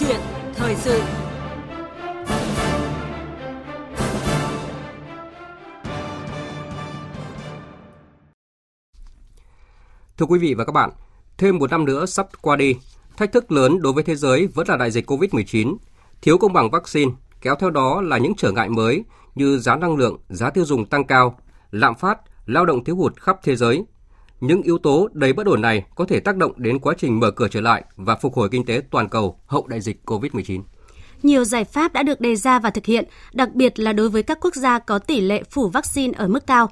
chuyện thời sự Thưa quý vị và các bạn, thêm một năm nữa sắp qua đi, thách thức lớn đối với thế giới vẫn là đại dịch COVID-19, thiếu công bằng vaccine, kéo theo đó là những trở ngại mới như giá năng lượng, giá tiêu dùng tăng cao, lạm phát, lao động thiếu hụt khắp thế giới. Những yếu tố đầy bất ổn này có thể tác động đến quá trình mở cửa trở lại và phục hồi kinh tế toàn cầu hậu đại dịch COVID-19. Nhiều giải pháp đã được đề ra và thực hiện, đặc biệt là đối với các quốc gia có tỷ lệ phủ vaccine ở mức cao.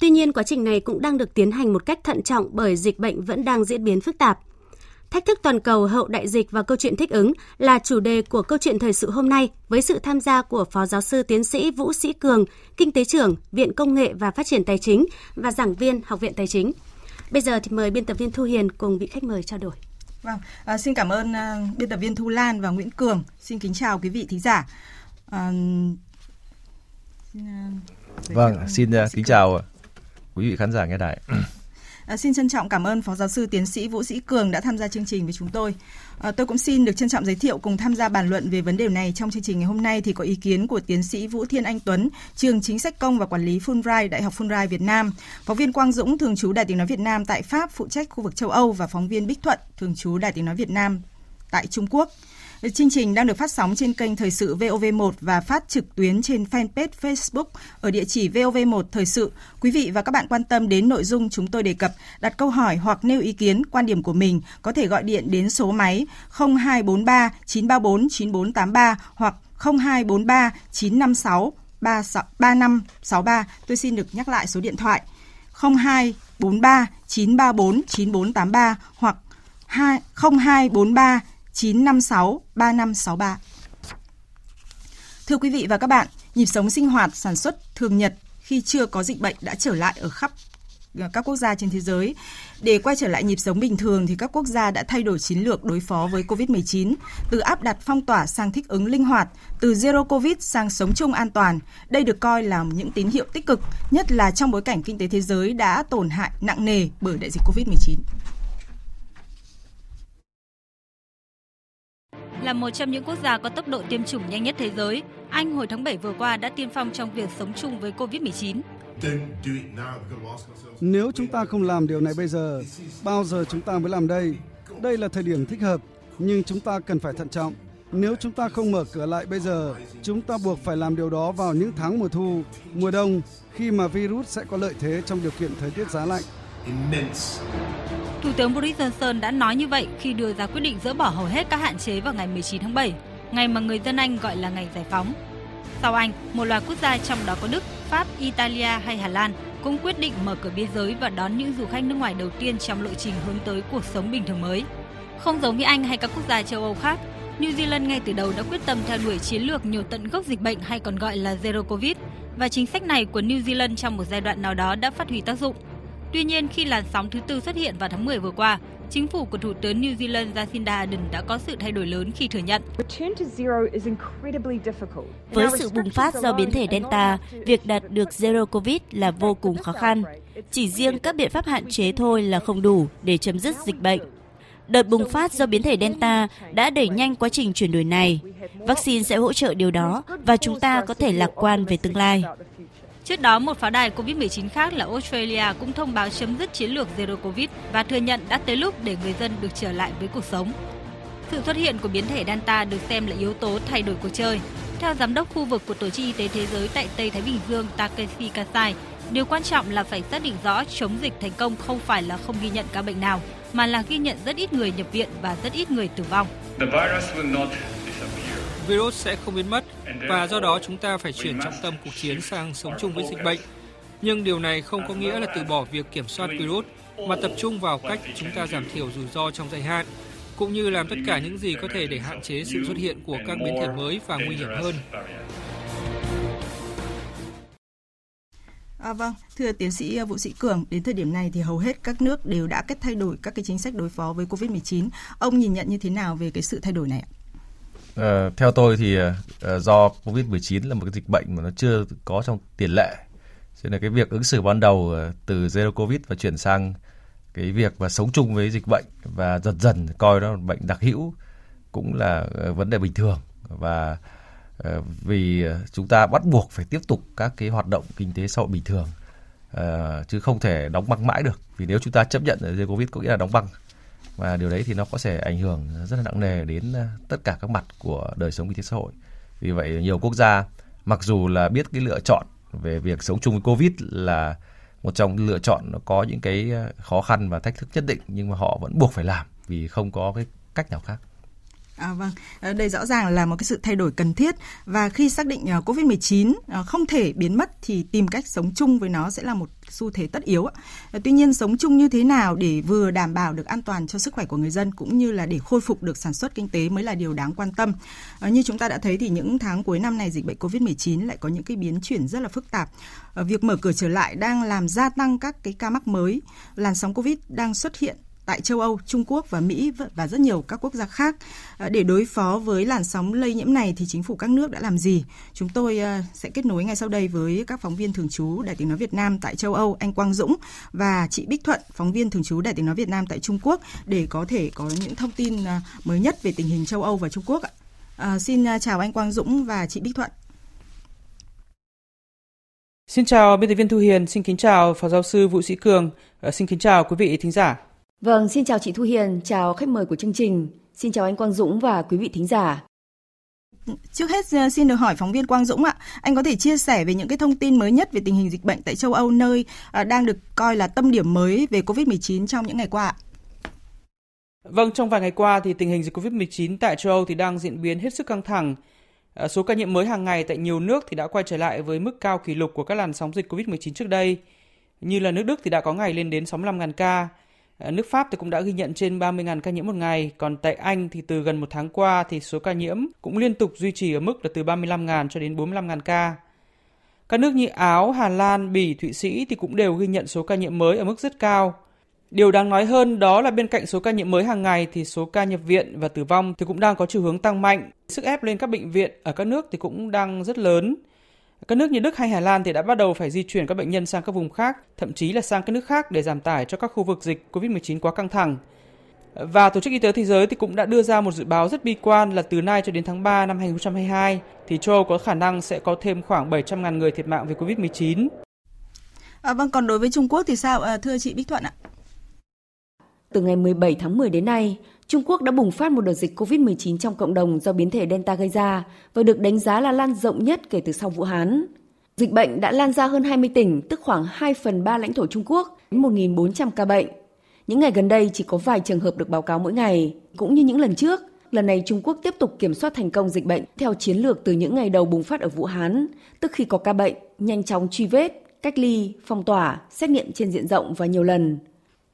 Tuy nhiên, quá trình này cũng đang được tiến hành một cách thận trọng bởi dịch bệnh vẫn đang diễn biến phức tạp. Thách thức toàn cầu hậu đại dịch và câu chuyện thích ứng là chủ đề của câu chuyện thời sự hôm nay với sự tham gia của Phó Giáo sư Tiến sĩ Vũ Sĩ Cường, Kinh tế trưởng, Viện Công nghệ và Phát triển Tài chính và giảng viên Học viện Tài chính. Bây giờ thì mời biên tập viên Thu Hiền cùng vị khách mời trao đổi. Vâng, à, xin cảm ơn à, biên tập viên Thu Lan và Nguyễn Cường. Xin kính chào quý vị thính giả. À, xin, à, vâng, xin uh, kính chào quý vị khán giả nghe đài. À, xin trân trọng cảm ơn Phó Giáo sư Tiến sĩ Vũ Sĩ Cường đã tham gia chương trình với chúng tôi. À, tôi cũng xin được trân trọng giới thiệu cùng tham gia bàn luận về vấn đề này trong chương trình ngày hôm nay thì có ý kiến của Tiến sĩ Vũ Thiên Anh Tuấn, trường Chính sách công và Quản lý Fulbright, Đại học Fulbright Việt Nam, phóng viên Quang Dũng, thường trú Đài Tiếng nói Việt Nam tại Pháp, phụ trách khu vực châu Âu và phóng viên Bích Thuận, thường trú Đài Tiếng nói Việt Nam tại Trung Quốc. Chương trình đang được phát sóng trên kênh Thời sự VOV1 và phát trực tuyến trên fanpage Facebook ở địa chỉ VOV1 Thời sự. Quý vị và các bạn quan tâm đến nội dung chúng tôi đề cập, đặt câu hỏi hoặc nêu ý kiến, quan điểm của mình có thể gọi điện đến số máy 0243 934 9483 hoặc 0243 956 3563. Tôi xin được nhắc lại số điện thoại 0243 934 9483 hoặc 0243 956 3563. Thưa quý vị và các bạn, nhịp sống sinh hoạt sản xuất thường nhật khi chưa có dịch bệnh đã trở lại ở khắp à, các quốc gia trên thế giới. Để quay trở lại nhịp sống bình thường thì các quốc gia đã thay đổi chiến lược đối phó với COVID-19, từ áp đặt phong tỏa sang thích ứng linh hoạt, từ zero COVID sang sống chung an toàn. Đây được coi là những tín hiệu tích cực, nhất là trong bối cảnh kinh tế thế giới đã tổn hại nặng nề bởi đại dịch COVID-19. Là một trong những quốc gia có tốc độ tiêm chủng nhanh nhất thế giới, Anh hồi tháng 7 vừa qua đã tiên phong trong việc sống chung với COVID-19. Nếu chúng ta không làm điều này bây giờ, bao giờ chúng ta mới làm đây? Đây là thời điểm thích hợp, nhưng chúng ta cần phải thận trọng. Nếu chúng ta không mở cửa lại bây giờ, chúng ta buộc phải làm điều đó vào những tháng mùa thu, mùa đông, khi mà virus sẽ có lợi thế trong điều kiện thời tiết giá lạnh. Thủ tướng Boris Johnson đã nói như vậy khi đưa ra quyết định dỡ bỏ hầu hết các hạn chế vào ngày 19 tháng 7, ngày mà người dân Anh gọi là ngày giải phóng. Sau Anh, một loạt quốc gia trong đó có Đức, Pháp, Italia hay Hà Lan cũng quyết định mở cửa biên giới và đón những du khách nước ngoài đầu tiên trong lộ trình hướng tới cuộc sống bình thường mới. Không giống như Anh hay các quốc gia châu Âu khác, New Zealand ngay từ đầu đã quyết tâm theo đuổi chiến lược nhiều tận gốc dịch bệnh hay còn gọi là Zero Covid và chính sách này của New Zealand trong một giai đoạn nào đó đã phát huy tác dụng. Tuy nhiên, khi làn sóng thứ tư xuất hiện vào tháng 10 vừa qua, chính phủ của Thủ tướng New Zealand Jacinda Ardern đã có sự thay đổi lớn khi thừa nhận. Với sự bùng phát do biến thể Delta, việc đạt được Zero Covid là vô cùng khó khăn. Chỉ riêng các biện pháp hạn chế thôi là không đủ để chấm dứt dịch bệnh. Đợt bùng phát do biến thể Delta đã đẩy nhanh quá trình chuyển đổi này. Vaccine sẽ hỗ trợ điều đó và chúng ta có thể lạc quan về tương lai. Trước đó, một pháo đài COVID-19 khác là Australia cũng thông báo chấm dứt chiến lược Zero Covid và thừa nhận đã tới lúc để người dân được trở lại với cuộc sống. Sự xuất hiện của biến thể Delta được xem là yếu tố thay đổi cuộc chơi. Theo giám đốc khu vực của Tổ chức Y tế Thế giới tại Tây Thái Bình Dương Takeshi Kasai, điều quan trọng là phải xác định rõ chống dịch thành công không phải là không ghi nhận ca bệnh nào, mà là ghi nhận rất ít người nhập viện và rất ít người tử vong. Virus sẽ không biến mất và do đó chúng ta phải chuyển trọng tâm cuộc chiến sang sống chung với dịch bệnh. Nhưng điều này không có nghĩa là từ bỏ việc kiểm soát virus, mà tập trung vào cách chúng ta giảm thiểu rủi ro trong dài hạn, cũng như làm tất cả những gì có thể để hạn chế sự xuất hiện của các biến thể mới và nguy hiểm hơn. À, vâng, thưa tiến sĩ Vũ Sĩ Cường, đến thời điểm này thì hầu hết các nước đều đã kết thay đổi các cái chính sách đối phó với Covid-19. Ông nhìn nhận như thế nào về cái sự thay đổi này ạ? Uh, theo tôi thì uh, do Covid-19 là một cái dịch bệnh mà nó chưa có trong tiền lệ. Cho nên cái việc ứng xử ban đầu uh, từ zero Covid và chuyển sang cái việc và sống chung với dịch bệnh và dần dần coi nó là bệnh đặc hữu cũng là vấn đề bình thường. Và vì chúng ta bắt buộc phải tiếp tục các cái hoạt động kinh tế xã hội bình thường chứ không thể đóng băng mãi được. Vì nếu chúng ta chấp nhận Zero covid có nghĩa là đóng băng và điều đấy thì nó có thể ảnh hưởng rất là nặng nề đến ờ, tất cả các mặt của đời sống kinh tế xã hội. Vì vậy, nhiều quốc gia, mặc dù là biết cái lựa chọn về việc sống chung với covid là một trong lựa chọn nó có những cái ờ, khó khăn và thách thức nhất định, nhưng mà họ vẫn buộc phải làm vì không có cái cách nào khác. À, vâng, ờ, đây rõ ràng là một cái sự thay đổi cần thiết và khi xác định ờ, COVID-19 ờ, không thể biến mất thì tìm cách sống chung với nó sẽ là một xu thế tất yếu. Tuy nhiên sống chung như thế nào để vừa đảm bảo được an toàn cho sức khỏe của người dân cũng như là để khôi phục được sản xuất kinh tế mới là điều đáng quan tâm. Như chúng ta đã thấy thì những tháng cuối năm này dịch bệnh COVID-19 lại có những cái biến chuyển rất là phức tạp. Việc mở cửa trở lại đang làm gia tăng các cái ca mắc mới, làn sóng COVID đang xuất hiện tại châu Âu, Trung Quốc và Mỹ và rất nhiều các quốc gia khác. À, để đối phó với làn sóng lây nhiễm này thì chính phủ các nước đã làm gì? Chúng tôi à, sẽ kết nối ngay sau đây với các phóng viên thường trú Đài Tiếng nói Việt Nam tại châu Âu, anh Quang Dũng và chị Bích Thuận, phóng viên thường trú Đài Tiếng nói Việt Nam tại Trung Quốc để có thể có những thông tin à, mới nhất về tình hình châu Âu và Trung Quốc. À, xin chào anh Quang Dũng và chị Bích Thuận. Xin chào biên tập viên Thu Hiền, xin kính chào phó giáo sư Vũ Sĩ Cường, xin kính chào quý vị thính giả. Vâng, xin chào chị Thu Hiền, chào khách mời của chương trình. Xin chào anh Quang Dũng và quý vị thính giả. Trước hết ờ, xin được hỏi phóng viên Quang Dũng ạ, anh có thể chia sẻ về những cái thông tin mới nhất về tình hình dịch bệnh tại châu Âu nơi ờ, đang được coi là tâm điểm mới về Covid-19 trong những ngày qua Vâng, trong vài ngày qua thì tình hình dịch Covid-19 tại châu Âu thì đang diễn biến hết sức căng thẳng. Ờ, số ca nhiễm mới hàng ngày tại nhiều nước thì đã quay trở lại với mức cao kỷ lục của các làn sóng dịch Covid-19 trước đây. Như là nước Đức thì đã có ngày lên đến 65.000 ca, Ờ, nước Pháp thì cũng đã ghi nhận trên 30.000 ca nhiễm một ngày, còn tại Anh thì từ gần một tháng qua thì số ca nhiễm cũng liên tục duy trì ở mức là từ 35.000 cho đến 45.000 ca. Các nước như Áo, Hà Lan, Bỉ, Thụy Sĩ thì cũng đều ghi nhận số ca nhiễm mới ở mức rất cao. Điều đáng nói hơn đó là bên cạnh số ca nhiễm mới hàng ngày thì số ca nhập viện và tử vong thì cũng đang có chiều hướng tăng mạnh. Sức ép lên các bệnh viện ở các nước thì cũng đang rất lớn. Các nước như Đức hay Hà Lan thì đã bắt đầu phải di chuyển các bệnh nhân sang các vùng khác, thậm chí là sang các nước khác để giảm tải cho các khu vực dịch COVID-19 quá căng thẳng. Và Tổ chức Y tế Thế giới thì cũng đã đưa ra một dự báo rất bi quan là từ nay cho đến tháng 3 năm 2022 thì châu Âu có khả năng sẽ có thêm khoảng 700.000 người thiệt mạng vì COVID-19. À, vâng, còn đối với Trung Quốc thì sao, à, thưa chị Bích Thuận ạ? Từ ngày 17 tháng 10 đến nay, Trung Quốc đã bùng phát một đợt dịch COVID-19 trong cộng đồng do biến thể Delta gây ra và được đánh giá là lan rộng nhất kể từ sau Vũ Hán. Dịch bệnh đã lan ra hơn 20 tỉnh, tức khoảng 2 phần 3 lãnh thổ Trung Quốc, 1.400 ca bệnh. Những ngày gần đây chỉ có vài trường hợp được báo cáo mỗi ngày. Cũng như những lần trước, lần này Trung Quốc tiếp tục kiểm soát thành công dịch bệnh theo chiến lược từ những ngày đầu bùng phát ở Vũ Hán, tức khi có ca bệnh, nhanh chóng truy vết, cách ly, phong tỏa, xét nghiệm trên diện rộng và nhiều lần.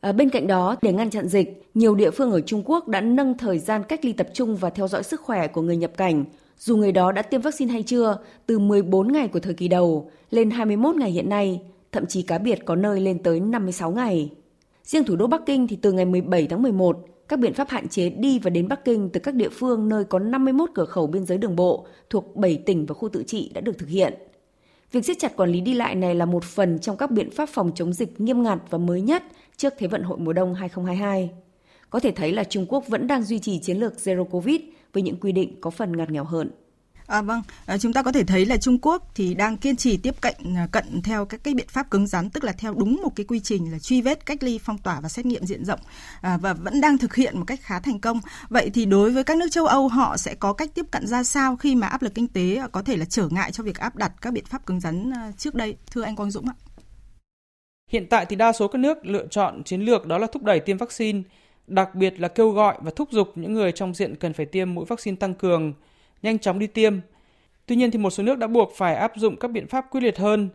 À, bên cạnh đó, để ngăn chặn dịch, nhiều địa phương ở Trung Quốc đã nâng thời gian cách ly tập trung và theo dõi sức khỏe của người nhập cảnh, dù người đó đã tiêm vaccine hay chưa, từ 14 ngày của thời kỳ đầu lên 21 ngày hiện nay, thậm chí cá biệt có nơi lên tới 56 ngày. Riêng thủ đô Bắc Kinh thì từ ngày 17 tháng 11, các biện pháp hạn chế đi và đến Bắc Kinh từ các địa phương nơi có 51 cửa khẩu biên giới đường bộ thuộc 7 tỉnh và khu tự trị đã được thực hiện. Việc siết chặt quản lý đi lại này là một phần trong các biện pháp phòng chống dịch nghiêm ngặt và mới nhất trước Thế vận hội mùa đông 2022. Có thể thấy là Trung Quốc vẫn đang duy trì chiến lược Zero Covid với những quy định có phần ngặt nghèo hơn. À, vâng, à, chúng ta có thể thấy là Trung Quốc thì đang kiên trì tiếp cận à, cận theo các cái biện pháp cứng rắn, tức là theo đúng một cái quy trình là truy vết, cách ly, phong tỏa và xét nghiệm diện rộng à, và vẫn đang thực hiện một cách khá thành công. Vậy thì đối với các nước châu Âu họ sẽ có cách tiếp cận ra sao khi mà áp lực kinh tế có thể là trở ngại cho việc áp đặt các biện pháp cứng rắn à, trước đây, thưa anh Quang Dũng ạ? Hiện tại thì đa số các nước lựa chọn chiến lược đó là thúc đẩy tiêm vaccine, đặc biệt là kêu gọi và thúc giục những người trong diện cần phải tiêm mũi vaccine tăng cường nhanh chóng đi tiêm. Tuy nhiên thì một số nước đã buộc phải áp dụng các biện pháp quyết liệt hơn.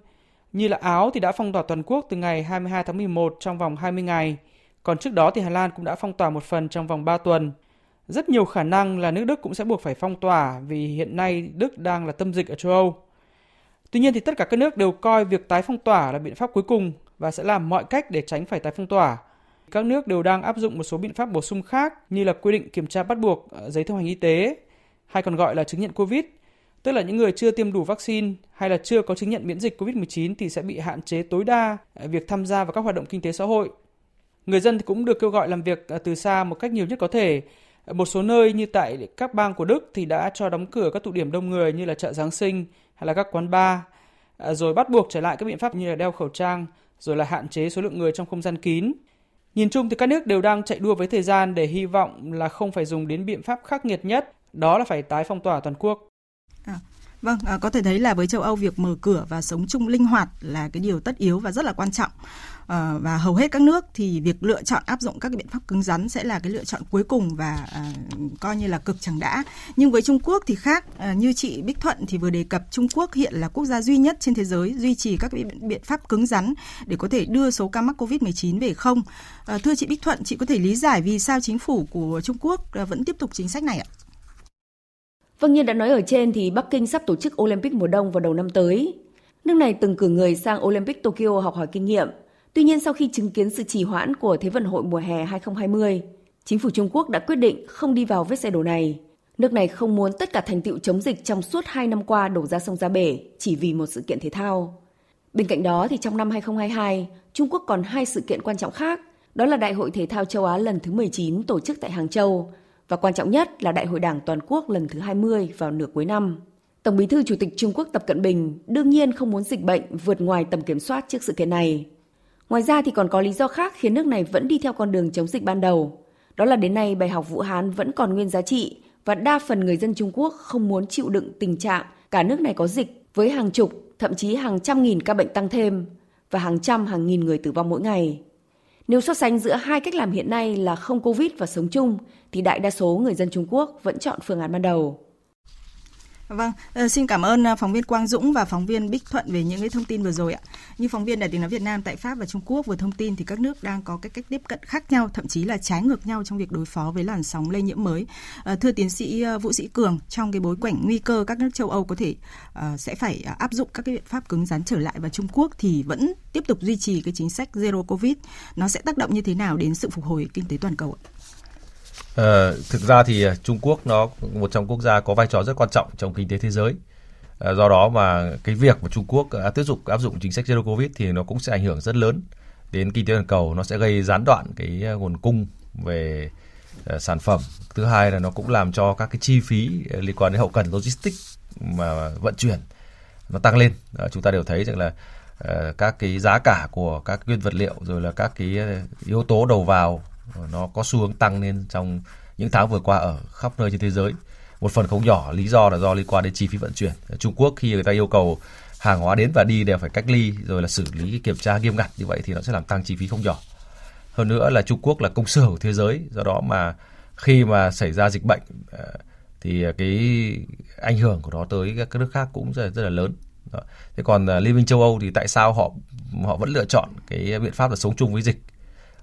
Như là Áo thì đã phong tỏa toàn quốc từ ngày 22 tháng 11 trong vòng 20 ngày. Còn trước đó thì Hà Lan cũng đã phong tỏa một phần trong vòng 3 tuần. Rất nhiều khả năng là nước Đức cũng sẽ buộc phải phong tỏa vì hiện nay Đức đang là tâm dịch ở châu Âu. Tuy nhiên thì tất cả các nước đều coi việc tái phong tỏa là biện pháp cuối cùng và sẽ làm mọi cách để tránh phải tái phong tỏa. Các nước đều đang áp dụng một số biện pháp bổ sung khác như là quy định kiểm tra bắt buộc ờ, giấy thông hành y tế hay còn gọi là chứng nhận COVID, tức là những người chưa tiêm đủ vaccine hay là chưa có chứng nhận miễn dịch COVID-19 thì sẽ bị hạn chế tối đa ờ, việc tham gia vào các hoạt động kinh tế xã hội. Người dân cũng được kêu gọi làm việc ờ, từ xa một cách nhiều nhất có thể Một số nơi như tại các bang của Đức thì đã cho đóng cửa các tụ điểm đông người như là chợ Giáng sinh hay là các quán bar, rồi bắt buộc trở lại các biện pháp như là đeo khẩu trang, rồi là hạn chế số lượng người trong không gian kín. Nhìn chung thì các nước đều đang chạy đua với thời gian để hy vọng là không phải dùng đến biện pháp khắc nghiệt nhất, đó là phải tái phong tỏa toàn quốc. À, Vâng, à, có thể thấy là với châu Âu việc mở cửa và sống chung linh hoạt là cái điều tất yếu và rất là quan trọng. À, và hầu hết các nước thì việc lựa chọn áp dụng các cái biện pháp cứng rắn sẽ là cái lựa chọn cuối cùng và à, coi như là cực chẳng đã. Nhưng với Trung Quốc thì khác, à, như chị Bích Thuận thì vừa đề cập Trung Quốc hiện là quốc gia duy nhất trên thế giới duy trì các biện, biện pháp cứng rắn để có thể đưa số ca mắc Covid-19 về không. À, thưa chị Bích Thuận, chị có thể lý giải vì sao chính phủ của Trung Quốc à, vẫn tiếp tục chính sách này ạ? Vâng như đã nói ở trên thì Bắc Kinh sắp tổ chức Olympic mùa đông vào đầu năm tới. Nước này từng cử người sang Olympic Tokyo học hỏi kinh nghiệm. Tuy nhiên sau khi chứng kiến sự trì hoãn của Thế vận hội mùa hè 2020, chính phủ Trung Quốc đã quyết định không đi vào vết xe đổ này. Nước này không muốn tất cả thành tựu chống dịch trong suốt 2 năm qua đổ ra sông ra bể chỉ vì một sự kiện thể thao. Bên cạnh đó thì trong năm 2022, Trung Quốc còn hai sự kiện quan trọng khác, đó là Đại hội Thể thao châu Á lần thứ 19 tổ chức tại Hàng Châu và quan trọng nhất là Đại hội Đảng toàn quốc lần thứ 20 vào nửa cuối năm. Tổng Bí thư Chủ tịch Trung Quốc Tập Cận Bình đương nhiên không muốn dịch bệnh vượt ngoài tầm kiểm soát trước sự kiện này. Ngoài ra thì còn có lý do khác khiến nước này vẫn đi theo con đường chống dịch ban đầu. Đó là đến nay bài học Vũ Hán vẫn còn nguyên giá trị và đa phần người dân Trung Quốc không muốn chịu đựng tình trạng cả nước này có dịch với hàng chục, thậm chí hàng trăm nghìn ca bệnh tăng thêm và hàng trăm hàng nghìn người tử vong mỗi ngày. Nếu so sánh giữa hai cách làm hiện nay là không Covid và sống chung, thì đại đa số người dân Trung Quốc vẫn chọn phương án ban đầu. Vâng, ờ, xin cảm ơn ờ, phóng viên Quang Dũng và phóng viên Bích Thuận về những cái thông tin vừa rồi ạ. Như phóng viên Đài tiếng nói Việt Nam tại Pháp và Trung Quốc vừa thông tin thì các nước đang có cái cách tiếp cận khác nhau, thậm chí là trái ngược nhau trong việc đối phó với làn sóng lây nhiễm mới. Ờ, thưa tiến sĩ Vũ Sĩ Cường, trong cái bối cảnh nguy cơ các nước châu Âu có thể sẽ phải áp dụng các cái biện pháp cứng rắn trở lại và Trung Quốc thì vẫn tiếp tục duy trì cái chính sách zero covid, nó sẽ tác động như thế nào đến sự phục hồi kinh tế toàn cầu ạ? Ờ, thực ra thì ờ, Trung Quốc nó một trong quốc gia có vai trò rất quan trọng trong kinh tế thế giới. À, do đó mà cái việc mà Trung Quốc ờ, tiếp tục áp dụng chính sách zero covid thì nó cũng sẽ ảnh hưởng rất lớn đến kinh tế toàn cầu. Nó sẽ gây gián đoạn cái nguồn cung về uh, sản phẩm. Thứ hai là nó cũng làm cho các cái chi phí liên quan đến hậu cần logistics mà vận chuyển nó tăng lên. À, chúng ta đều thấy rằng là uh, các cái giá cả của các nguyên vật liệu rồi là các cái yếu tố đầu vào Ờ, nó có xu hướng tăng lên trong những tháng vừa qua ở khắp nơi trên thế giới. Một phần không nhỏ lý do là do liên quan đến chi phí vận chuyển. Ở Trung Quốc khi người ta yêu cầu hàng hóa đến và đi đều phải cách ly rồi là xử lý kiểm tra nghiêm ngặt như vậy thì nó sẽ làm tăng chi phí không nhỏ. Hơn nữa là Trung Quốc là công sở của thế giới, do đó mà khi mà xảy ra dịch bệnh ờ, thì cái ảnh hưởng của nó tới các nước khác cũng rất là, rất là lớn. Đó. Thế còn ờ, Liên minh châu Âu thì tại sao họ họ vẫn lựa chọn cái biện pháp là sống chung với dịch?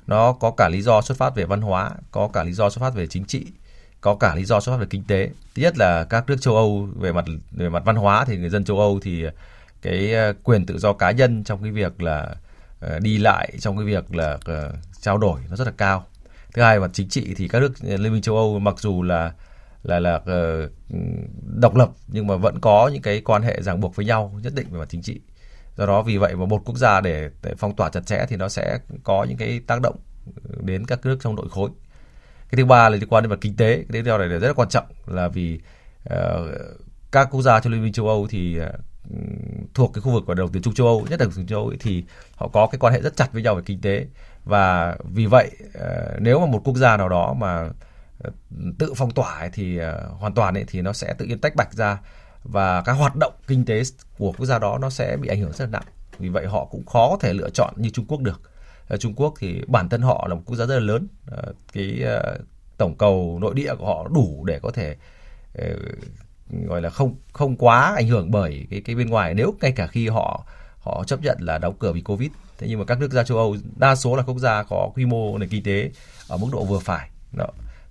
Nó có cả lý do xuất phát về văn hóa, có cả lý do xuất phát về chính trị, có cả lý do xuất phát về kinh tế. Thứ nhất là các nước châu âu về mặt về mặt văn hóa thì người dân châu âu thì, cái ờ, quyền tự do cá nhân trong cái việc là ờ, đi lại, trong cái việc là ờ, trao đổi nó rất là cao. Thứ hai mặt chính trị thì các nước liên minh châu âu mặc dù là là là độc lập nhưng mà vẫn có những cái quan hệ ràng buộc với nhau, nhất định về mặt chính trị do đó vì vậy mà một quốc gia để, để phong tỏa chặt chẽ thì nó sẽ có những cái tác động đến các nước trong nội khối. Cái thứ ba là liên quan đến mặt kinh tế. Cái điều này là rất là quan trọng là vì uh, các quốc gia trong liên minh châu âu thì uh, thuộc cái khu vực của đồng tiền trung châu âu nhất là đồng châu âu ấy, thì họ có cái quan hệ rất chặt với nhau về kinh tế. Và vì vậy uh, nếu mà một quốc gia nào đó mà tự phong tỏa ấy, thì uh, hoàn toàn ấy, thì nó sẽ tự nhiên tách bạch ra và các hoạt động kinh tế của quốc gia đó nó sẽ bị ảnh hưởng rất là nặng. Vì vậy họ cũng khó có thể lựa chọn như Trung Quốc được. Ờ, Trung Quốc thì bản thân họ là một quốc gia rất là lớn. Ờ, cái ờ, tổng cầu nội địa của họ đủ để có thể gọi là không không quá ảnh hưởng bởi cái cái bên ngoài. Nếu ngay cả khi họ họ chấp nhận là đóng cửa vì covid, thế nhưng mà các nước gia châu âu, đa số là quốc gia có quy mô nền kinh tế ở mức độ vừa phải. Đó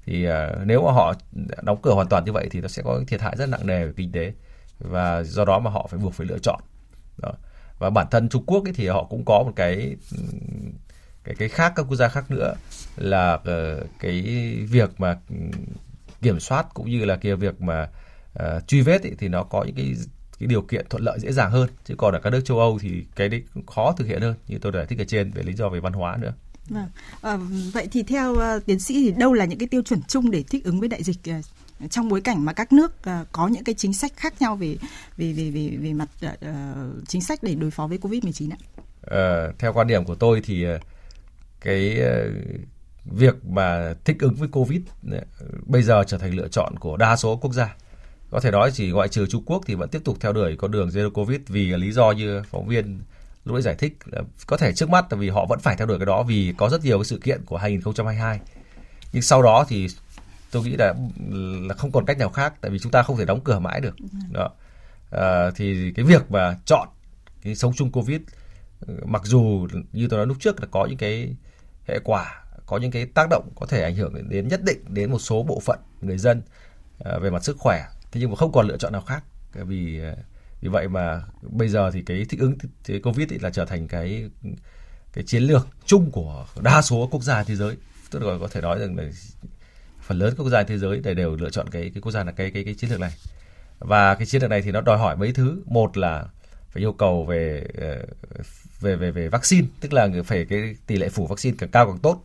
thì uh, nếu mà họ đóng cửa hoàn toàn như vậy thì nó sẽ có thiệt hại rất nặng nề về kinh tế và do đó mà họ phải buộc phải lựa chọn đó. và bản thân Trung Quốc ấy thì họ cũng có một cái cái cái khác các quốc gia khác nữa là uh, cái việc mà kiểm soát cũng như là kia việc mà uh, truy vết ấy, thì nó có những cái cái điều kiện thuận lợi dễ dàng hơn chứ còn ở các nước châu Âu thì cái đấy khó thực hiện hơn như tôi đã thích ở trên về lý do về văn hóa nữa. Vâng. À, vậy thì theo uh, tiến sĩ thì đâu là những cái tiêu chuẩn chung để thích ứng với đại dịch uh, trong bối cảnh mà các nước uh, có những cái chính sách khác nhau về về về về về mặt uh, chính sách để đối phó với Covid-19 ạ? À, theo quan điểm của tôi thì cái uh, việc mà thích ứng với Covid bây giờ trở thành lựa chọn của đa số quốc gia. Có thể nói chỉ ngoại trừ Trung Quốc thì vẫn tiếp tục theo đuổi con đường zero Covid vì lý do như phóng viên lúc đấy giải thích là có thể trước mắt là vì họ vẫn phải theo đuổi cái đó vì có rất nhiều cái sự kiện của 2022 nhưng sau đó thì tôi nghĩ là là không còn cách nào khác tại vì chúng ta không thể đóng cửa mãi được. Đó. À, thì cái việc mà chọn cái sống chung covid mặc dù như tôi nói lúc trước là có những cái hệ quả có những cái tác động có thể ảnh hưởng đến nhất định đến một số bộ phận người dân à, về mặt sức khỏe. Thế nhưng mà không còn lựa chọn nào khác vì vì vậy mà bây giờ thì cái thích ứng cái covid ấy là trở thành cái cái chiến lược chung của đa số quốc gia thế giới. Tức là có thể nói rằng là phần lớn các quốc gia thế giới đều đều lựa chọn cái cái quốc gia là cái cái cái chiến lược này. Và cái chiến lược này thì nó đòi hỏi mấy thứ. Một là phải yêu cầu về ờ, về về về vaccine, tức là phải cái tỷ lệ phủ vaccine càng cao càng tốt.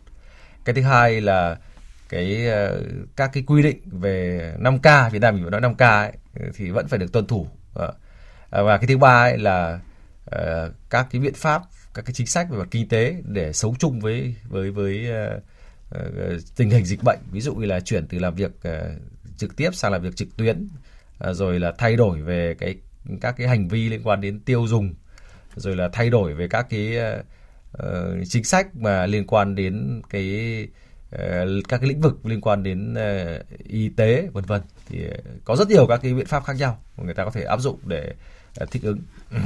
Cái thứ hai là cái ờ, các cái quy định về 5K Việt Nam mình vẫn nói 5K thì vẫn phải được tuân thủ. Ờ, Ờ, và cái thứ ba ấy là uh, các cái biện pháp các cái chính sách về mặt kinh tế để sống chung với với với uh, uh, tình hình dịch bệnh. Ví dụ như là chuyển từ làm việc uh, trực tiếp sang làm việc trực tuyến uh, rồi là thay đổi về cái các cái hành vi liên quan đến tiêu dùng rồi là thay đổi về các cái uh, chính sách mà liên quan đến cái uh, các cái lĩnh vực liên quan đến uh, y tế vân vân. Thì có rất nhiều các cái biện pháp khác nhau mà người ta có thể áp dụng để À, thích ứng. Vâng.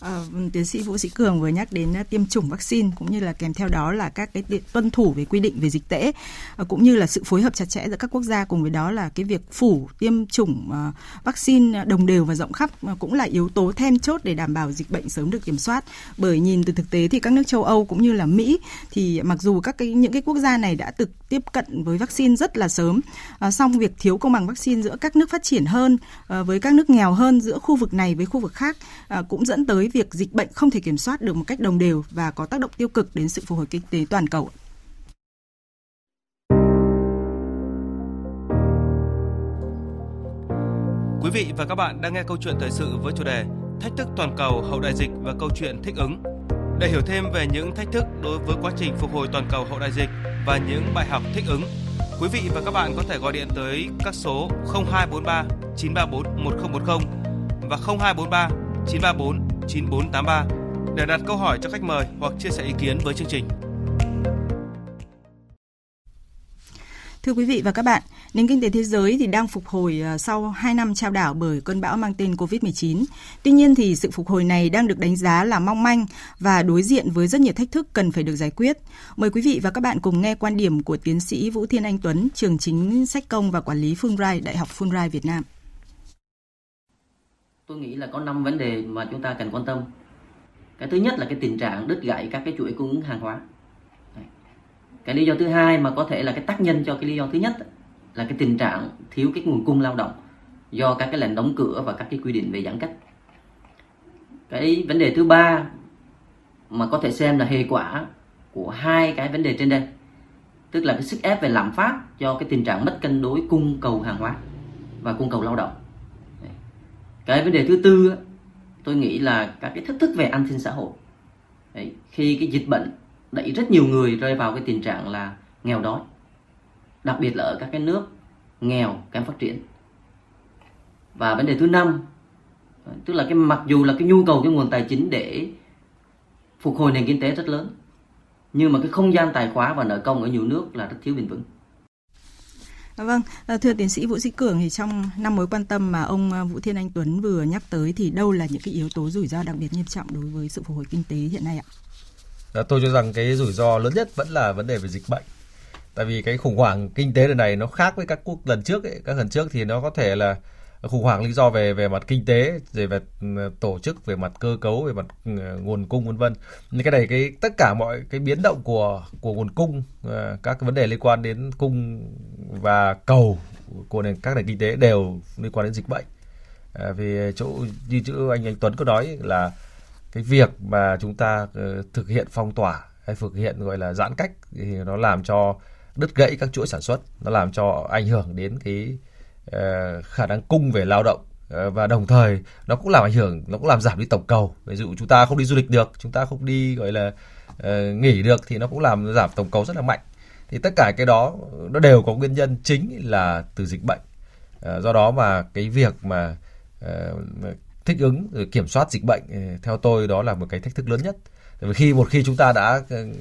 À, vâng, tiến sĩ Vũ Sĩ Cường vừa nhắc đến à, tiêm chủng vaccine cũng như là kèm theo đó là các cái tuân thủ về quy định về dịch tễ à, cũng như là sự phối hợp chặt chẽ giữa các quốc gia cùng với đó là cái việc phủ tiêm chủng vaccine đồng đều và rộng khắp cũng là yếu tố then chốt để đảm bảo dịch bệnh sớm được kiểm soát. Bởi nhìn từ thực tế thì các nước châu Âu cũng như là Mỹ thì mặc dù các cái những cái quốc gia này đã thực tiếp cận với vaccine rất là sớm, à, song việc thiếu công bằng vaccine giữa các nước phát triển hơn à, với các nước nghèo hơn giữa khu vực này với khu vực khác à, cũng dẫn tới việc dịch bệnh không thể kiểm soát được một cách đồng đều và có tác động tiêu cực đến sự phục hồi kinh tế toàn cầu. Quý vị và các bạn đang nghe câu chuyện thời sự với chủ đề Thách thức toàn cầu hậu đại dịch và câu chuyện thích ứng. Để hiểu thêm về những thách thức đối với quá trình phục hồi toàn cầu hậu đại dịch và những bài học thích ứng, quý vị và các bạn có thể gọi điện tới các số 0243 934 1010 và 0243 934 9483 để đặt câu hỏi cho khách mời hoặc chia sẻ ý kiến với chương trình. Thưa quý vị và các bạn, nền kinh tế thế giới thì đang phục hồi à, sau 2 năm trao đảo bởi cơn bão mang tên COVID-19. Tuy nhiên thì sự phục hồi này đang được đánh giá là mong manh và đối diện với rất nhiều thách thức cần phải được giải quyết. Mời quý vị và các bạn cùng nghe quan điểm của tiến sĩ Vũ Thiên Anh Tuấn, trường chính sách công và quản lý Fulbright, Đại học Fulbright Việt Nam tôi nghĩ là có năm vấn đề mà chúng ta cần quan tâm cái thứ nhất là cái tình trạng đứt gãy các cái chuỗi cung ứng hàng hóa cái lý do thứ hai mà có thể là cái tác nhân cho cái lý do thứ nhất là cái tình trạng thiếu cái nguồn cung lao động do các cái lệnh đóng cửa và các cái quy định về giãn cách. Cái vấn đề thứ ba mà có thể xem là hệ quả của hai cái vấn đề trên đây, tức là cái sức ép về lạm phát do cái tình trạng mất cân đối cung cầu hàng hóa và cung cầu lao động. Cái vấn đề thứ tư tôi nghĩ là các cái thách thức về an sinh xã hội. Khi cái dịch bệnh đẩy rất nhiều người rơi vào cái tình trạng là nghèo đói đặc biệt là ở các cái nước nghèo kém phát triển và vấn đề thứ năm tức là cái mặc dù là cái nhu cầu cái nguồn tài chính để phục hồi nền kinh tế rất lớn nhưng mà cái không gian tài khóa và nợ công ở nhiều nước là rất thiếu bền vững Vâng, ờ, thưa tiến sĩ Vũ Sĩ Cường thì trong năm mối quan tâm mà ông ờ, Vũ Thiên Anh Tuấn vừa nhắc tới thì đâu là những cái yếu tố rủi ro đặc biệt nghiêm trọng đối với sự phục hồi kinh tế hiện nay ạ? Đó, tôi cho rằng cái rủi ro lớn nhất vẫn là vấn đề về dịch bệnh. Tại vì cái khủng hoảng kinh tế lần này nó khác với các quốc lần trước ấy. Các lần trước thì nó có thể là khủng hoảng lý do về về mặt kinh tế về về ừ, tổ chức về mặt cơ cấu về mặt ừ, nguồn cung vân vân nhưng cái này cái tất cả mọi cái biến động của của nguồn cung ờ, các cái vấn đề liên quan đến cung và cầu của nền các nền kinh tế đều liên quan đến dịch bệnh à, vì chỗ như chữ anh anh Tuấn có nói là cái việc mà chúng ta ờ, thực hiện phong tỏa hay thực hiện gọi là giãn cách thì nó làm cho đứt gãy các chuỗi sản xuất nó làm cho ảnh hưởng đến cái uh, khả năng cung về lao động. Uh, và đồng thời nó cũng làm ảnh hưởng nó cũng làm giảm đi tổng cầu. Ví dụ chúng ta không đi du lịch được chúng ta không đi gọi là uh, nghỉ được thì nó cũng làm giảm tổng cầu rất là mạnh. Thì tất cả cái đó nó đều có nguyên nhân chính là từ dịch bệnh. Do đó mà cái việc mà thích ứng ừ, kiểm soát dịch bệnh ừ, theo tôi đó là một cái thách thức lớn nhất. Vì khi một khi chúng ta đã ừ,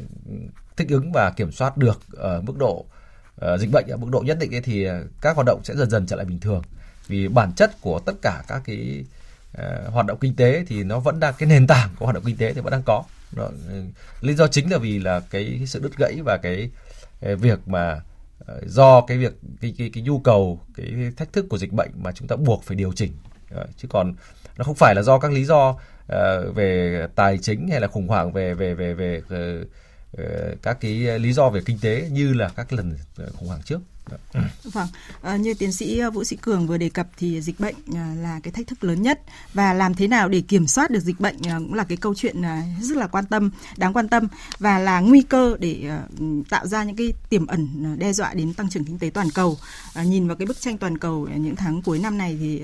thích ứng và kiểm soát được ở mức độ ờ, dịch bệnh ở mức độ nhất định ấy, thì ờ, các hoạt động sẽ dần dần trở lại bình thường. Vì bản chất của tất cả các cái uh, hoạt động kinh tế thì nó vẫn đang cái nền tảng của hoạt động kinh tế thì vẫn đang có. Đó, lý do chính là vì là cái sự đứt gãy và cái, việc mà do cái việc cái, cái cái nhu cầu cái thách thức của dịch bệnh mà chúng ta buộc phải điều chỉnh chứ còn nó không phải là do các lý do uh, về tài chính hay là khủng hoảng về về về về, về uh, các cái lý do về kinh tế như là các lần khủng hoảng trước. Vâng, à, như tiến sĩ Vũ Sĩ Cường vừa đề cập thì dịch bệnh là cái thách thức lớn nhất và làm thế nào để kiểm soát được dịch bệnh cũng là cái câu chuyện rất là quan tâm, đáng quan tâm và là nguy cơ để tạo ra những cái tiềm ẩn đe dọa đến tăng trưởng kinh tế toàn cầu. À, nhìn vào cái bức tranh toàn cầu những tháng cuối năm này thì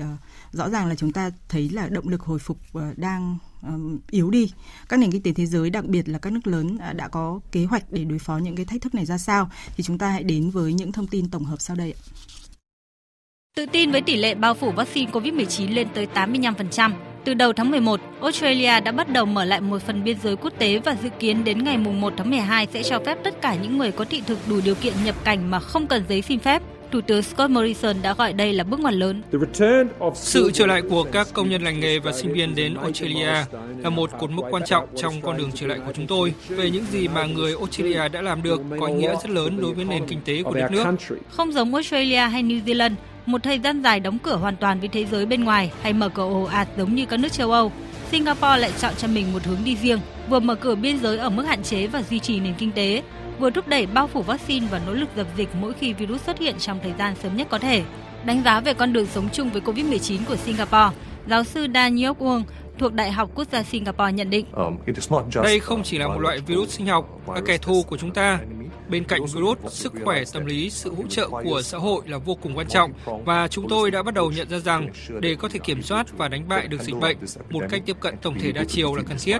rõ ràng là chúng ta thấy là động lực hồi phục ờ, đang yếu đi. Các nền kinh tế thế giới, đặc biệt là các nước lớn à, đã có kế hoạch để đối phó những cái thách thức này ra sao? Thì chúng ta hãy đến với những thông tin tổng hợp sau đây. Tự tin với tỷ lệ bao phủ vaccine COVID-19 lên tới 85%. Từ đầu tháng 11, Australia đã bắt đầu mở lại một phần biên giới quốc tế và dự kiến đến ngày 1 tháng 12 sẽ cho phép tất cả những người có thị thực đủ điều kiện nhập cảnh mà không cần giấy xin phép Thủ tướng Scott Morrison đã gọi đây là bước ngoặt lớn. Sự trở lại của các công nhân lành nghề và sinh viên đến Australia là một cột mốc quan trọng trong con đường trở lại của chúng tôi về những gì mà người Australia đã làm được có ý nghĩa rất lớn đối với nền kinh tế của đất nước. Không giống Australia hay New Zealand, một thời gian dài đóng cửa hoàn toàn với thế giới bên ngoài hay mở cửa ồ ạt giống như các nước châu Âu, Singapore lại chọn cho mình một hướng đi riêng, vừa mở cửa biên giới ở mức hạn chế và duy trì nền kinh tế, vừa thúc đẩy bao phủ vaccine và nỗ lực dập dịch mỗi khi virus xuất hiện trong thời gian sớm nhất có thể. Đánh giá về con đường sống chung với COVID-19 của Singapore, giáo sư Dan Nyok Wong thuộc Đại học Quốc gia Singapore nhận định. Um, Đây không chỉ là một loại virus sinh học, là kẻ thù của chúng ta. Bên cạnh virus, sức khỏe tâm lý, sự hỗ trợ của xã hội là vô cùng quan trọng và chúng tôi đã bắt đầu nhận ra rằng để có thể kiểm soát và đánh bại được dịch bệnh, một cách tiếp cận tổng thể đa chiều là cần thiết.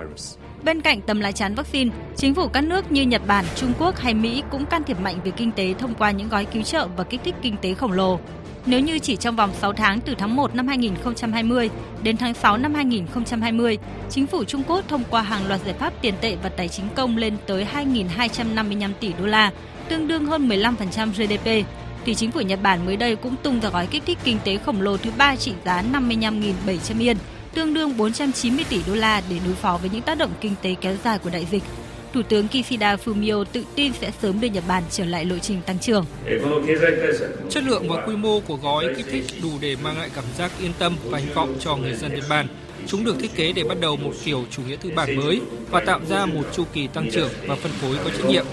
Bên cạnh tấm lá chắn vaccine, chính phủ các nước như Nhật Bản, Trung Quốc hay Mỹ cũng can thiệp mạnh về kinh tế thông qua những gói cứu trợ và kích thích kinh tế khổng lồ. Nếu như chỉ trong vòng 6 tháng từ tháng 1 năm 2020 đến tháng 6 năm 2020, chính phủ Trung Quốc thông qua hàng loạt giải pháp tiền tệ và tài chính công lên tới 2.255 tỷ đô la, tương đương hơn 15% GDP, thì chính phủ Nhật Bản mới đây cũng tung ra gói kích thích kinh tế khổng lồ thứ ba trị giá 55.700 yên, tương đương 490 tỷ đô la để đối phó với những tác động kinh tế kéo dài của đại dịch. Thủ tướng Kishida Fumio tự tin sẽ sớm đưa Nhật Bản trở lại lộ trình tăng trưởng. Chất lượng và quy mô của gói kích thích đủ để mang lại cảm giác yên tâm và hy vọng cho người dân Nhật Bản. Chúng được thiết kế để bắt đầu một kiểu chủ nghĩa tư bản mới và tạo ra một chu kỳ tăng trưởng và phân phối có trách nhiệm.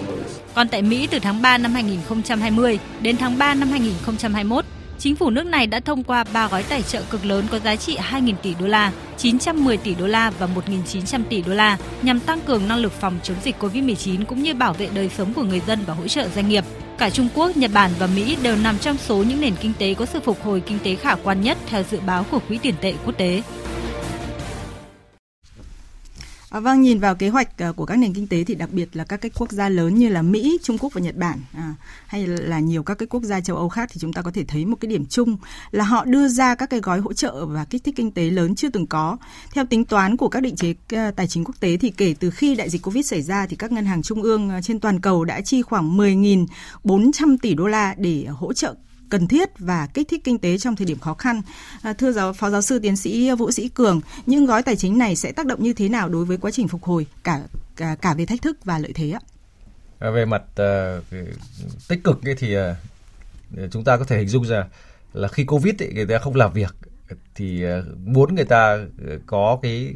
Còn tại Mỹ từ tháng 3 năm 2020 đến tháng 3 năm 2021, chính phủ nước này đã thông qua 3 gói tài trợ cực lớn có giá trị 2.000 tỷ đô la, 910 tỷ đô la và 1.900 tỷ đô la nhằm tăng cường năng lực phòng chống dịch COVID-19 cũng như bảo vệ đời sống của người dân và hỗ trợ doanh nghiệp. Cả Trung Quốc, Nhật Bản và Mỹ đều nằm trong số những nền kinh tế có sự phục hồi kinh tế khả quan nhất theo dự báo của Quỹ tiền tệ quốc tế. À, vâng, nhìn vào kế hoạch ờ, của các nền kinh tế thì đặc biệt là các cái quốc gia lớn như là Mỹ, Trung Quốc và Nhật Bản à, hay là nhiều các cái quốc gia châu Âu khác thì chúng ta có thể thấy một cái điểm chung là họ đưa ra các cái gói hỗ trợ và kích thích kinh tế lớn chưa từng có. Theo tính toán của các định chế ờ, tài chính quốc tế thì kể từ khi đại dịch Covid xảy ra thì các ngân hàng trung ương ờ, trên toàn cầu đã chi khoảng 10.400 tỷ đô la để hỗ trợ cần thiết và kích thích kinh tế trong thời điểm khó khăn. À, thưa giáo phó giáo sư tiến sĩ Vũ Sĩ Cường, những gói tài chính này sẽ tác động như thế nào đối với quá trình phục hồi cả cả, cả về thách thức và lợi thế ạ? À, về mặt uh, tích cực ấy thì uh, chúng ta có thể hình dung ra là khi Covid ấy, người ta không làm việc thì uh, muốn người ta có cái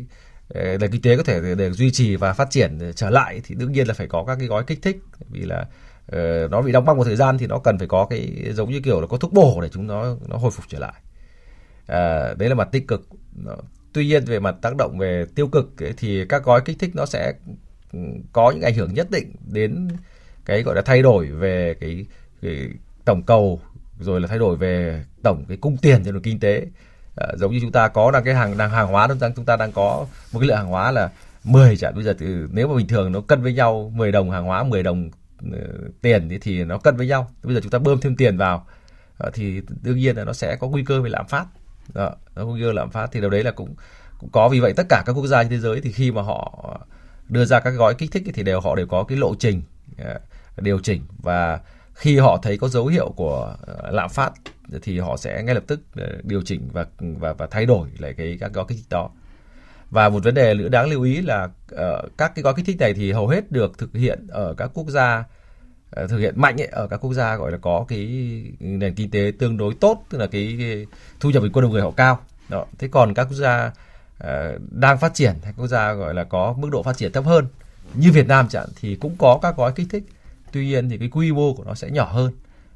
nền kinh tế có thể để duy trì và phát triển trở lại thì đương nhiên là phải có các cái gói kích thích vì là uh, Ờ, nó bị đóng băng một thời gian thì nó cần phải có cái giống như kiểu là có thuốc bổ để chúng nó nó hồi phục trở lại. À, đấy là mặt tích cực. Tuy nhiên về mặt tác động về tiêu cực ấy, thì các gói kích thích nó sẽ ừ, có những ảnh hưởng nhất định đến cái gọi là thay đổi về cái, cái tổng cầu rồi là thay đổi về tổng cái cung tiền cho nền kinh tế. À, giống như chúng ta có là cái hàng đang hàng hóa đang chúng ta đang có một cái lượng hàng hóa là 10 chẳng bây giờ thì nếu mà bình thường nó cân với nhau 10 đồng hàng hóa 10 đồng Ừ, tiền thì, thì nó cân với nhau. Bây giờ chúng ta bơm thêm tiền vào ờ, thì đương nhiên là nó sẽ có nguy cơ về lạm phát. Đó, nó nguy cơ lạm phát thì đâu đấy là cũng cũng có. Vì vậy tất cả các quốc gia trên thế giới thì khi mà họ đưa ra các gói kích thích thì đều họ đều có cái lộ trình ờ, điều chỉnh. Và khi họ thấy có dấu hiệu của ờ, lạm phát thì họ sẽ ngay lập tức điều chỉnh và và và thay đổi lại cái các gói kích thích đó và một vấn đề nữa đáng lưu ý là uh, các cái gói kích thích này thì hầu hết được thực hiện ở các quốc gia uh, thực hiện mạnh ấy, ở các quốc gia gọi là có cái nền kinh tế tương đối tốt tức là cái, cái thu nhập bình quân đầu người họ cao. Đó. Thế còn các quốc gia uh, đang phát triển hay quốc gia gọi là có mức độ phát triển thấp hơn như Việt Nam chẳng thì cũng có các gói kích thích. Tuy nhiên thì cái quy mô của nó sẽ nhỏ hơn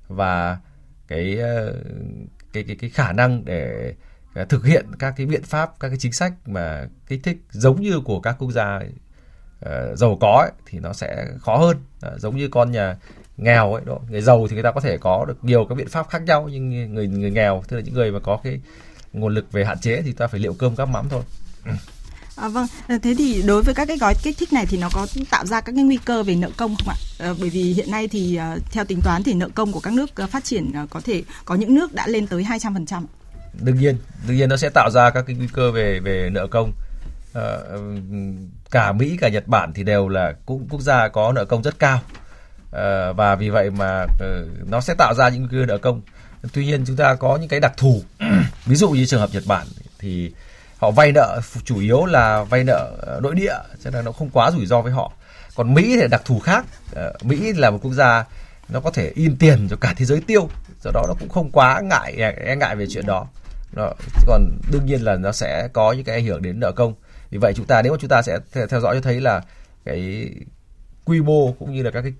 và cái cái cái cái khả năng để Ờ, thực hiện các cái biện pháp các cái chính sách mà kích thích giống như của các quốc gia uh, giàu có ấy, thì nó sẽ khó hơn. Uh, giống như con nhà nghèo ấy đó người giàu thì người ta có thể có được nhiều các biện pháp khác nhau nhưng người người nghèo tức là những người mà có cái nguồn lực về hạn chế thì ta phải liệu cơm gắp mắm thôi. À, vâng, thế thì đối với các cái gói kích thích này thì nó có tạo ra các cái nguy cơ về nợ công không ạ? À, bởi vì hiện nay thì uh, theo tính toán thì nợ công của các nước uh, phát triển uh, có thể có những nước đã lên tới 200% đương nhiên đương nhiên nó sẽ tạo ra các cái nguy cơ về về nợ công. À, cả Mỹ cả Nhật Bản thì đều là cũng quốc gia có nợ công rất cao. À, và vì vậy mà uh, nó sẽ tạo ra những nguy cơ nợ công. Tuy nhiên chúng ta có những cái đặc thù. Ví dụ như trường hợp Nhật Bản thì họ vay nợ chủ yếu là vay nợ nội địa cho nên nó không quá rủi ro với họ. Còn Mỹ thì đặc thù khác. Mỹ là một quốc gia nó có thể in tiền cho cả thế giới tiêu do đó nó cũng không quá ngại e, e ngại về chuyện đó đó. còn đương nhiên là nó sẽ có những cái ảnh hưởng đến nợ công vì vậy chúng ta nếu mà chúng ta sẽ theo dõi cho thấy là cái quy mô cũng như là các cái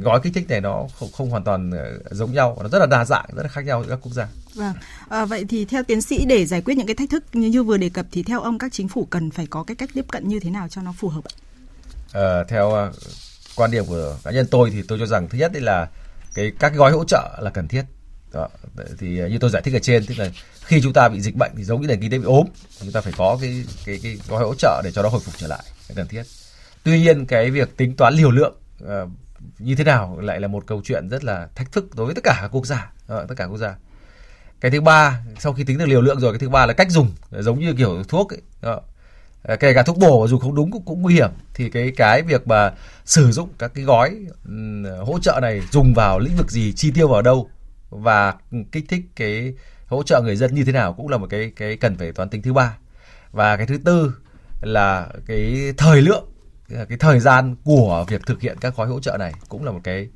gói kích thích này nó không, không hoàn toàn ờ, giống nhau nó rất là đa dạng rất là khác nhau giữa các quốc gia. Vâng. À, vậy thì theo tiến sĩ để giải quyết những cái thách thức như, như vừa đề cập thì theo ông các chính phủ cần phải có cái cách tiếp cận như thế nào cho nó phù hợp ạ? À, theo uh, quan điểm của cá nhân tôi thì tôi cho rằng thứ nhất là cái các cái gói hỗ trợ là cần thiết. Đó. Thì à, như tôi giải thích ở trên tức là khi chúng ta bị dịch bệnh thì giống như nền kinh tế bị ốm chúng ta phải có cái cái cái gói hỗ trợ để cho nó hồi phục trở lại cái cần thiết tuy nhiên cái việc tính toán liều lượng uh, như thế nào lại là một câu chuyện rất là thách thức đối với tất cả các quốc gia uh, tất cả quốc gia cái thứ ba sau khi tính được liều lượng rồi cái thứ ba là cách dùng giống như kiểu thuốc ấy. Đó. À, kể cả thuốc bổ dùng không đúng cũng, cũng nguy hiểm thì cái cái việc mà sử dụng các cái gói um, hỗ trợ này dùng vào lĩnh vực gì chi tiêu vào đâu và kích thích cái hỗ trợ người dân như thế nào cũng là một cái cái cần phải toán tính thứ ba. Và cái thứ tư là cái thời lượng cái thời gian của việc thực hiện các gói hỗ trợ này cũng là một cái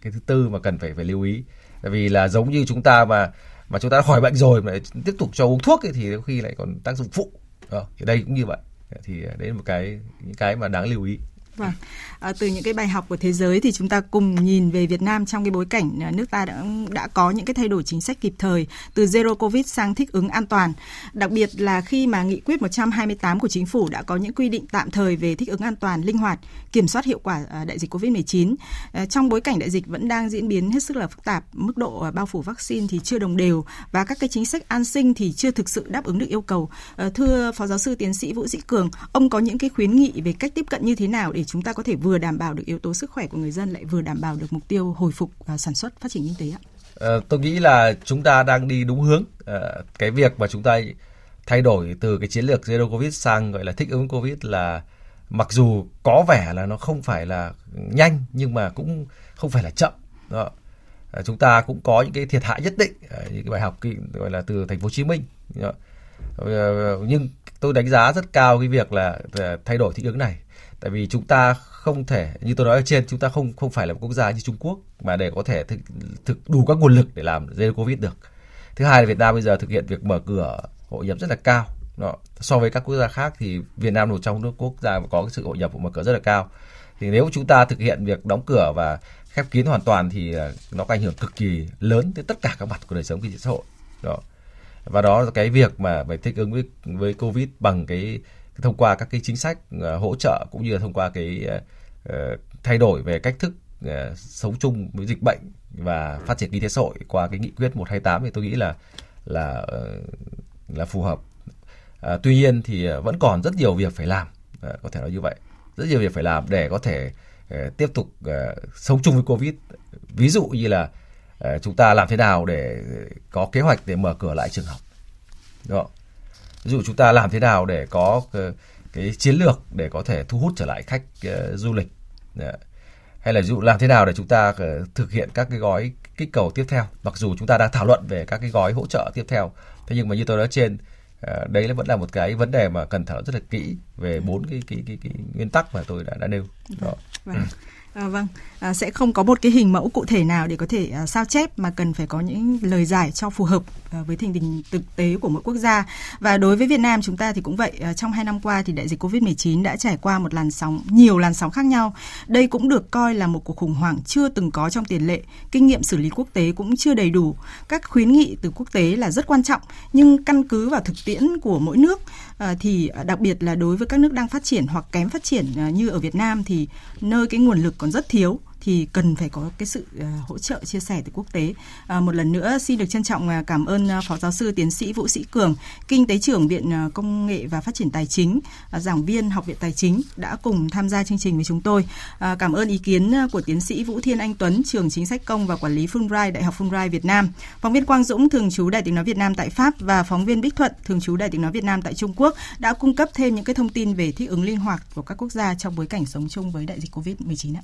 cái thứ tư mà cần phải phải lưu ý. Tại vì là giống như chúng ta mà mà chúng ta đã khỏi bệnh rồi mà tiếp tục cho uống thuốc ấy, thì đôi khi lại còn tác dụng phụ. Ờ, thì đây cũng như vậy. Thì đấy là một cái những cái mà đáng lưu ý. Vâng. À, từ những cái bài học của thế giới thì chúng ta cùng nhìn về Việt Nam trong cái bối cảnh ờ, nước ta đã đã có những cái thay đổi chính sách kịp thời từ zero covid sang thích ứng an toàn. Đặc biệt là khi mà nghị quyết 128 của chính phủ đã có những quy định tạm thời về thích ứng an toàn, linh hoạt, kiểm soát hiệu quả ờ, đại dịch Covid-19. À, trong bối cảnh đại dịch vẫn đang diễn biến hết sức là phức tạp, mức độ bao phủ vaccine thì chưa đồng đều và các cái chính sách an sinh thì chưa thực sự đáp ứng được yêu cầu. Thưa Phó giáo sư tiến sĩ Vũ Sĩ Cường, ông có những cái khuyến nghị về cách tiếp cận như thế nào để chúng ta có thể vừa vừa đảm bảo được yếu tố sức khỏe của người dân lại vừa đảm bảo được mục tiêu hồi phục uh, sản xuất phát triển kinh tế ạ? À, tôi nghĩ là chúng ta đang đi đúng hướng. À, cái việc mà chúng ta thay đổi từ cái chiến lược zero covid sang gọi là thích ứng covid là mặc dù có vẻ là nó không phải là nhanh nhưng mà cũng không phải là chậm. Đó. À, chúng ta cũng có những cái thiệt hại nhất định những cái bài học gọi là từ thành phố Hồ Chí Minh. Đó. Nhưng tôi đánh giá rất cao cái việc là thay đổi thích ứng này tại vì chúng ta không thể như tôi nói ở trên chúng ta không không phải là một quốc gia như Trung Quốc mà để có thể thực, thực đủ các nguồn lực để làm zero covid được. Thứ hai là Việt Nam bây giờ thực hiện việc mở cửa hội nhập rất là cao. Đó. so với các quốc gia khác thì Việt Nam một trong nước quốc gia có cái sự hội nhập mở cửa rất là cao. Thì nếu chúng ta thực hiện việc đóng cửa và khép kín hoàn toàn thì à, nó có ảnh hưởng cực kỳ lớn tới tất cả các mặt của đời sống kinh tế xã hội. Đó. Và đó là cái việc mà phải thích ứng với với covid bằng cái thông qua các cái chính sách à, hỗ trợ cũng như là thông qua cái à, Ờ, thay đổi về cách thức ờ, sống chung với dịch bệnh và phát triển kinh tế xã hội qua cái nghị quyết 128 thì tôi nghĩ là là ờ, là phù hợp. À, tuy nhiên thì vẫn còn rất nhiều việc phải làm, à, có thể nói như vậy. Rất nhiều việc phải làm để có thể uh, tiếp tục uh, sống chung với Covid. Ví dụ như là uh, chúng ta làm thế nào để có kế hoạch để mở cửa lại trường học. Đúng không? ví dụ chúng ta làm thế nào để có cái chiến lược để có thể thu hút trở lại khách uh, du lịch hay là ví dụ làm thế nào để chúng ta uh, thực hiện các cái gói kích cầu tiếp theo mặc dù chúng ta đang thảo luận về các cái gói hỗ trợ tiếp theo thế nhưng mà như tôi nói trên uh, đấy là vẫn là một cái vấn đề mà cần thảo luận rất là kỹ về bốn cái cái cái, cái nguyên tắc mà tôi đã đã nêu đó. Vâng. Ừ. À, vâng, à, sẽ không có một cái hình mẫu cụ thể nào để có thể à, sao chép mà cần phải có những lời giải cho phù hợp à, với tình hình thực tế của mỗi quốc gia. Và đối với Việt Nam chúng ta thì cũng vậy, à, trong hai năm qua thì đại dịch Covid-19 đã trải qua một làn sóng, nhiều làn sóng khác nhau. Đây cũng được coi là một cuộc khủng hoảng chưa từng có trong tiền lệ. Kinh nghiệm xử lý quốc tế cũng chưa đầy đủ. Các khuyến nghị từ quốc tế là rất quan trọng, nhưng căn cứ vào thực tiễn của mỗi nước Ờ, thì ờ, đặc biệt là đối với các nước đang phát triển hoặc kém phát triển ờ, như ở Việt Nam thì nơi cái nguồn lực còn rất thiếu thì cần phải có cái sự ờ, hỗ trợ chia sẻ từ quốc tế. À, một lần nữa xin được trân trọng à, cảm ơn à, phó giáo sư tiến sĩ Vũ Sĩ Cường, kinh tế trưởng Viện Công nghệ và Phát triển Tài chính, giảng viên Học viện Tài chính đã cùng tham gia chương trình với chúng tôi. Cảm ơn ý kiến của tiến sĩ Vũ Thiên Anh Tuấn, trường chính sách công và quản lý Fulbright Đại học Fulbright Việt Nam, phóng viên Quang Dũng thường trú Đài Tiếng nói Việt Nam tại Pháp và phóng viên Bích Thuận thường trú Đài Tiếng nói Việt Nam tại Trung Quốc đã cung cấp thêm những cái thông tin về thích ứng linh hoạt của các quốc gia trong bối cảnh sống chung với đại dịch Covid-19 ạ.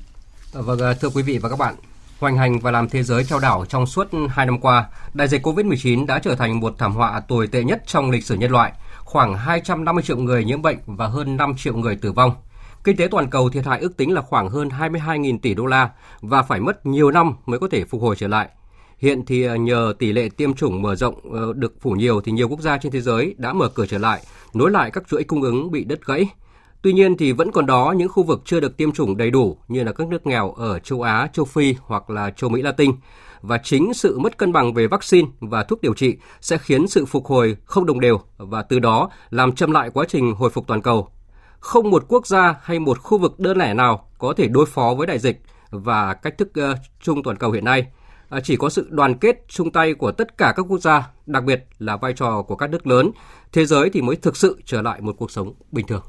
Vâng, à, thưa quý vị và các bạn, hoành hành và làm thế giới trao đảo trong suốt 2 năm qua, đại dịch COVID-19 đã trở thành một thảm họa tồi tệ nhất trong lịch sử nhân loại. Khoảng 250 triệu người nhiễm bệnh và hơn 5 triệu người tử vong. Kinh tế toàn cầu thiệt hại ước tính là khoảng hơn 22.000 tỷ đô la và phải mất nhiều năm mới có thể phục hồi trở lại. Hiện thì à, nhờ tỷ lệ tiêm chủng mở rộng ờ, được phủ nhiều thì nhiều quốc gia trên thế giới đã mở cửa trở lại, nối lại các chuỗi cung ứng bị đứt gãy Tuy nhiên thì vẫn còn đó những khu vực chưa được tiêm chủng đầy đủ như là các nước nghèo ở châu Á, châu Phi hoặc là châu Mỹ Latin. Và chính sự mất cân bằng về vaccine và thuốc điều trị sẽ khiến sự phục hồi không đồng đều và từ đó làm chậm lại quá trình hồi phục toàn cầu. Không một quốc gia hay một khu vực đơn lẻ nào có thể đối phó với đại dịch và cách thức uh, chung toàn cầu hiện nay. Uh, chỉ có sự đoàn kết chung tay của tất cả các quốc gia, đặc biệt là vai trò của các nước lớn, thế giới thì mới thực sự trở lại một cuộc sống bình thường.